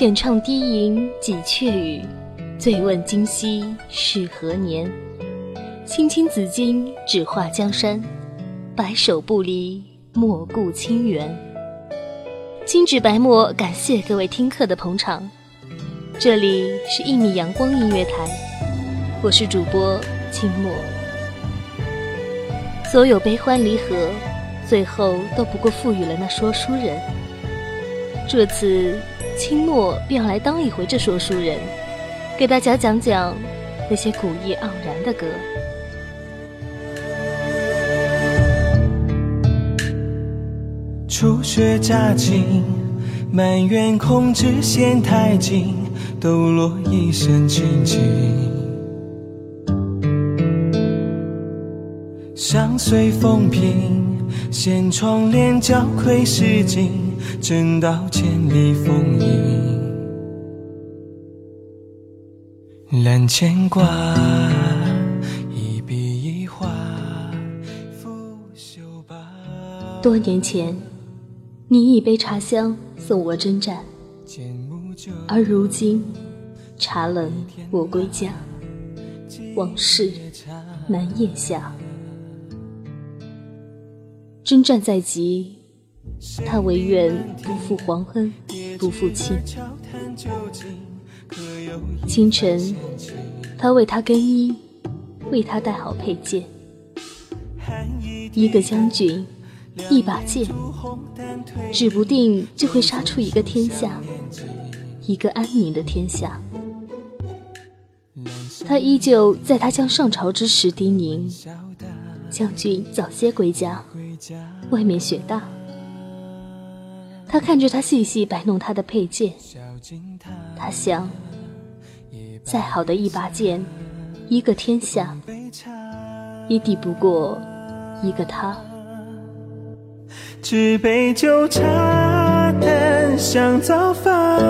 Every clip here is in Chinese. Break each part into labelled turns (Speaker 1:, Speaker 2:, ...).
Speaker 1: 浅唱低吟几阙语，醉问今夕是何年？青青子衿，只画江山，白首不离莫顾清源。金纸白墨，感谢各位听客的捧场。这里是一米阳光音乐台，我是主播清墨。所有悲欢离合，最后都不过赋予了那说书人。这次。清末便要来当一回这说书人，给大家讲讲那些古意盎然的歌。
Speaker 2: 初雪乍晴，满园空枝嫌太近，抖落一身清静。相随风平，掀窗帘，交愧诗经。正道千里风影，揽牵挂，一笔一画，
Speaker 1: 多年前，你一杯茶香送我征战，而如今，茶冷我归家，往事难咽下。征战在即。他唯愿不负皇恩，不负卿。清晨，他为他更衣，为他带好佩剑。一个将军，一把剑，指不定就会杀出一个天下，一个安宁的天下。他依旧在他将上朝之时叮咛：将军早些归家，外面雪大。他看着他细细摆弄他的佩剑，他想，再好的一把剑，一个天下，也抵不过一个他。
Speaker 2: 纸杯酒茶淡香早饭，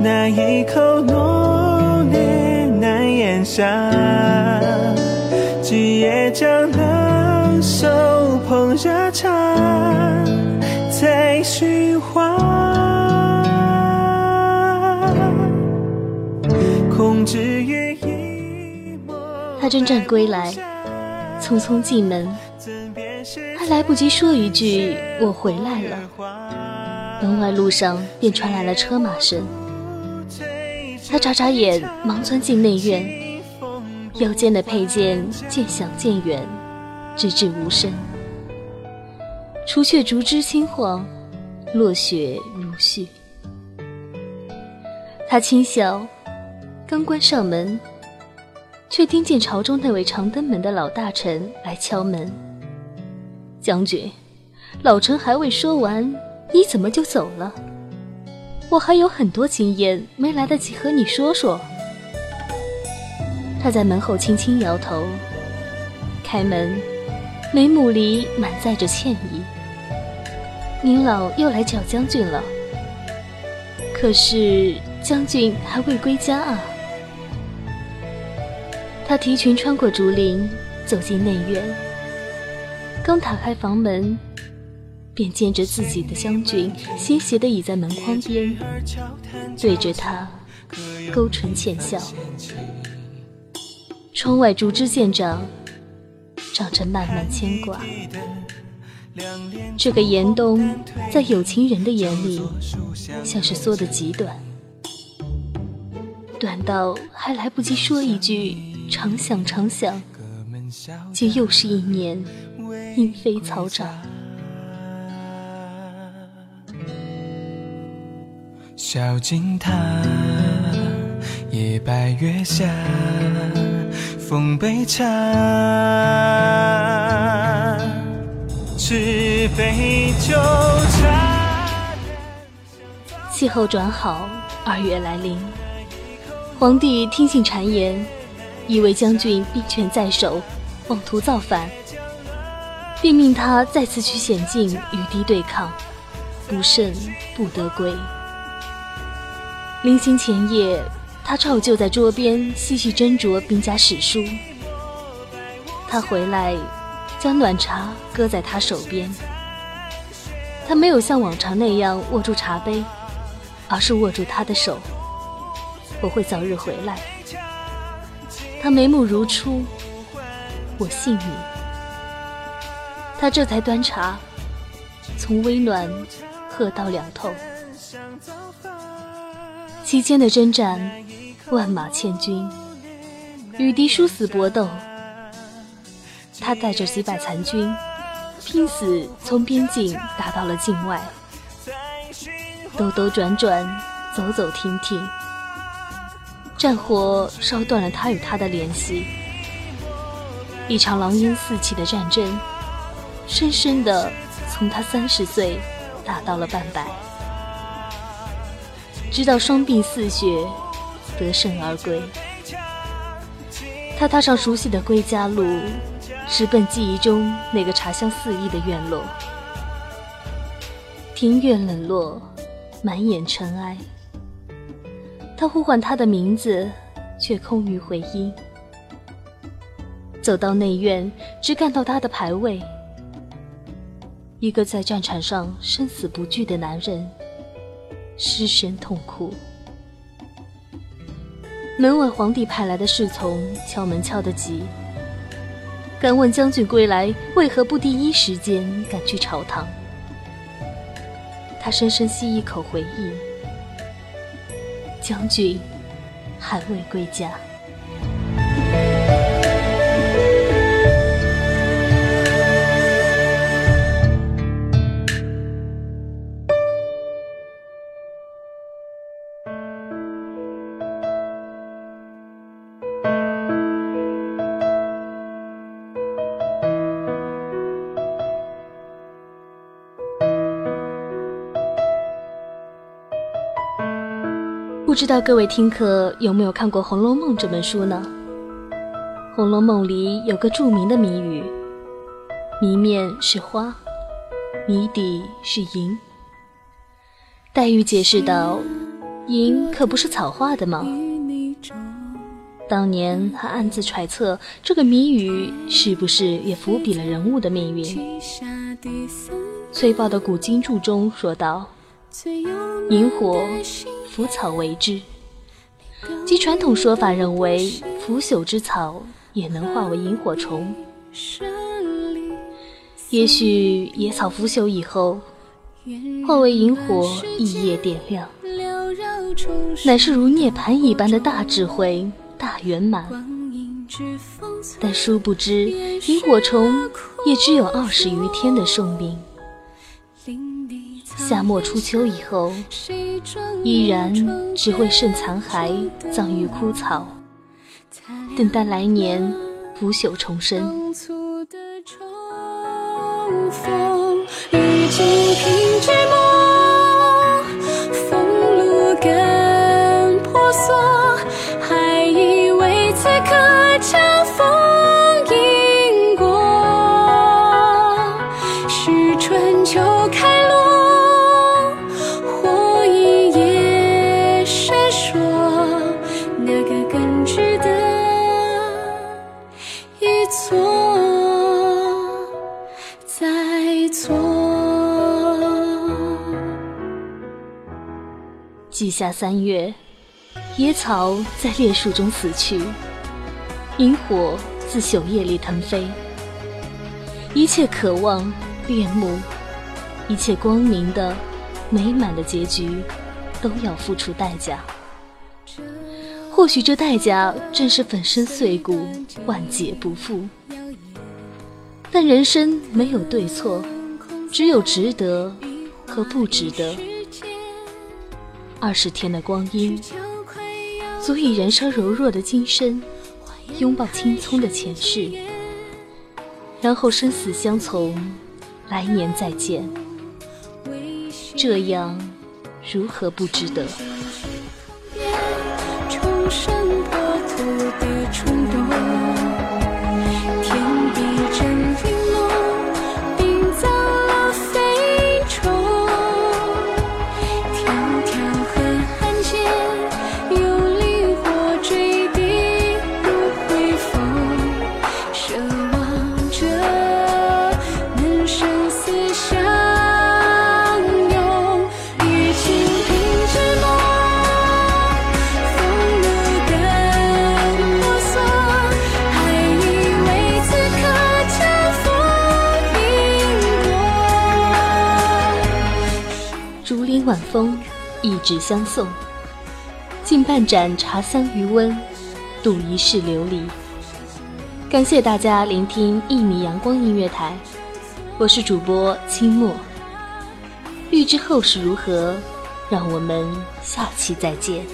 Speaker 2: 那一口浓烈难咽下，几夜将冷手捧热茶。
Speaker 1: 他征战归来，匆匆进门，还来不及说一句“我回来了”，门外路上便传来了车马声。他眨眨眼，忙钻进内院，腰间的佩剑渐响渐远，直至无声。除却竹枝轻晃，落雪如絮。他轻笑，刚关上门，却听见朝中那位长登门的老大臣来敲门。将军，老臣还未说完，你怎么就走了？我还有很多经验没来得及和你说说。他在门后轻轻摇头，开门，眉目里满载着歉意。您老又来找将军了，可是将军还未归家啊。他提裙穿过竹林，走进内院。刚打开房门，便见着自己的将军斜斜地倚在门框边，对着他勾唇浅笑。窗外竹枝渐长，长着漫漫牵挂。这个严冬，在有情人的眼里，像是缩得极短，短到还来不及说一句长想长想，就又是一年莺飞草长。
Speaker 2: 小径塔，夜白月下，风杯茶。
Speaker 1: 气候转好，二月来临，皇帝听信谗言，以为将军兵权在手，妄图造反，便命他再次去险境与敌对抗，不胜不得归。临行前夜，他照旧在桌边细细斟酌兵家史书。他回来，将暖茶搁在他手边。他没有像往常那样握住茶杯，而是握住他的手。我会早日回来。他眉目如初，我信你。他这才端茶，从微暖喝到凉透。期间的征战，万马千军，与敌殊死搏斗。他带着几百残军，拼死从边境打到了境外，兜兜转转，走走停停，战火烧断了他与他的联系。一场狼烟四起的战争，深深的从他三十岁打到了半百，直到双鬓似雪，得胜而归。他踏上熟悉的归家路。直奔记忆中那个茶香四溢的院落，庭院冷落，满眼尘埃。他呼唤他的名字，却空余回音。走到内院，只看到他的牌位，一个在战场上生死不惧的男人，失声痛哭。门外皇帝派来的侍从敲门敲得急。敢问将军归来，为何不第一时间赶去朝堂？他深深吸一口，回忆：将军还未归家。知道各位听客有没有看过《红楼梦》这本书呢？《红楼梦》里有个著名的谜语，谜面是花，谜底是银。黛玉解释道：“银可不是草画的吗？”当年还暗自揣测这个谜语是不是也伏笔了人物的命运。崔豹的《古今注》中说道：“萤火。”腐草为之，即传统说法认为，腐朽之草也能化为萤火虫。也许野草腐朽以后，化为萤火，一夜点亮，乃是如涅槃一般的大智慧、大圆满。但殊不知，萤火虫也只有二十余天的寿命。夏末初秋以后，依然只会剩残骸，葬于枯草，等待来年腐朽重生。季夏三月，野草在烈树中死去，萤火自朽叶里腾飞。一切渴望、恋慕，一切光明的、美满的结局，都要付出代价。或许这代价正是粉身碎骨、万劫不复。但人生没有对错，只有值得和不值得。二十天的光阴，足以燃烧柔弱的今生，拥抱青葱的前世，然后生死相从，来年再见。这样，如何不值得？
Speaker 3: 重生破土的冲动，
Speaker 1: 晚风，一纸相送，敬半盏茶香余温，度一世流离。感谢大家聆听一米阳光音乐台，我是主播清末。欲知后事如何，让我们下期再见。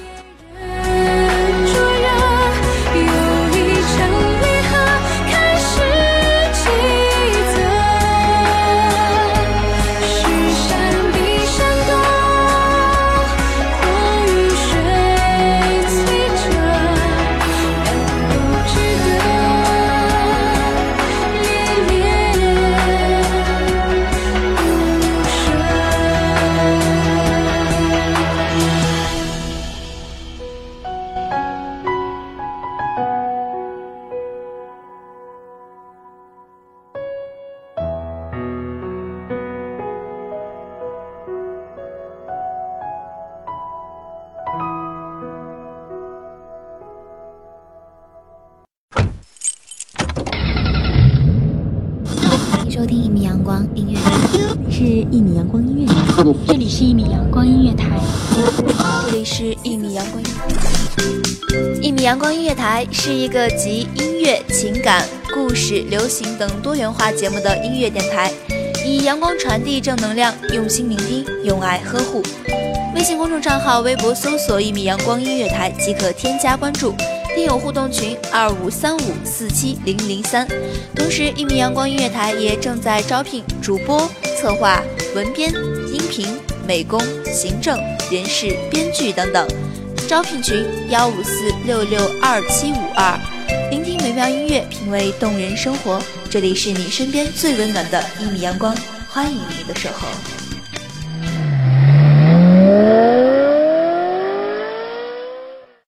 Speaker 4: 音乐台，是一米阳光音乐台。
Speaker 5: 这里是一米阳光音乐台，
Speaker 6: 这里是一米阳光音乐台。一米阳光音乐台是一个集音乐、情感、故事、流行等多元化节目的音乐电台，以阳光传递正能量，用心聆听，用爱呵护。微信公众账号、微博搜索“一米阳光音乐台”即可添加关注。听友互动群二五三五四七零零三。同时，一米阳光音乐台也正在招聘主播、策划、文编、音频、美工、行政、人事、编剧等等。招聘群幺五四六六二七五二。聆听美妙音乐，品味动人生活。这里是你身边最温暖的一米阳光，欢迎你的守候。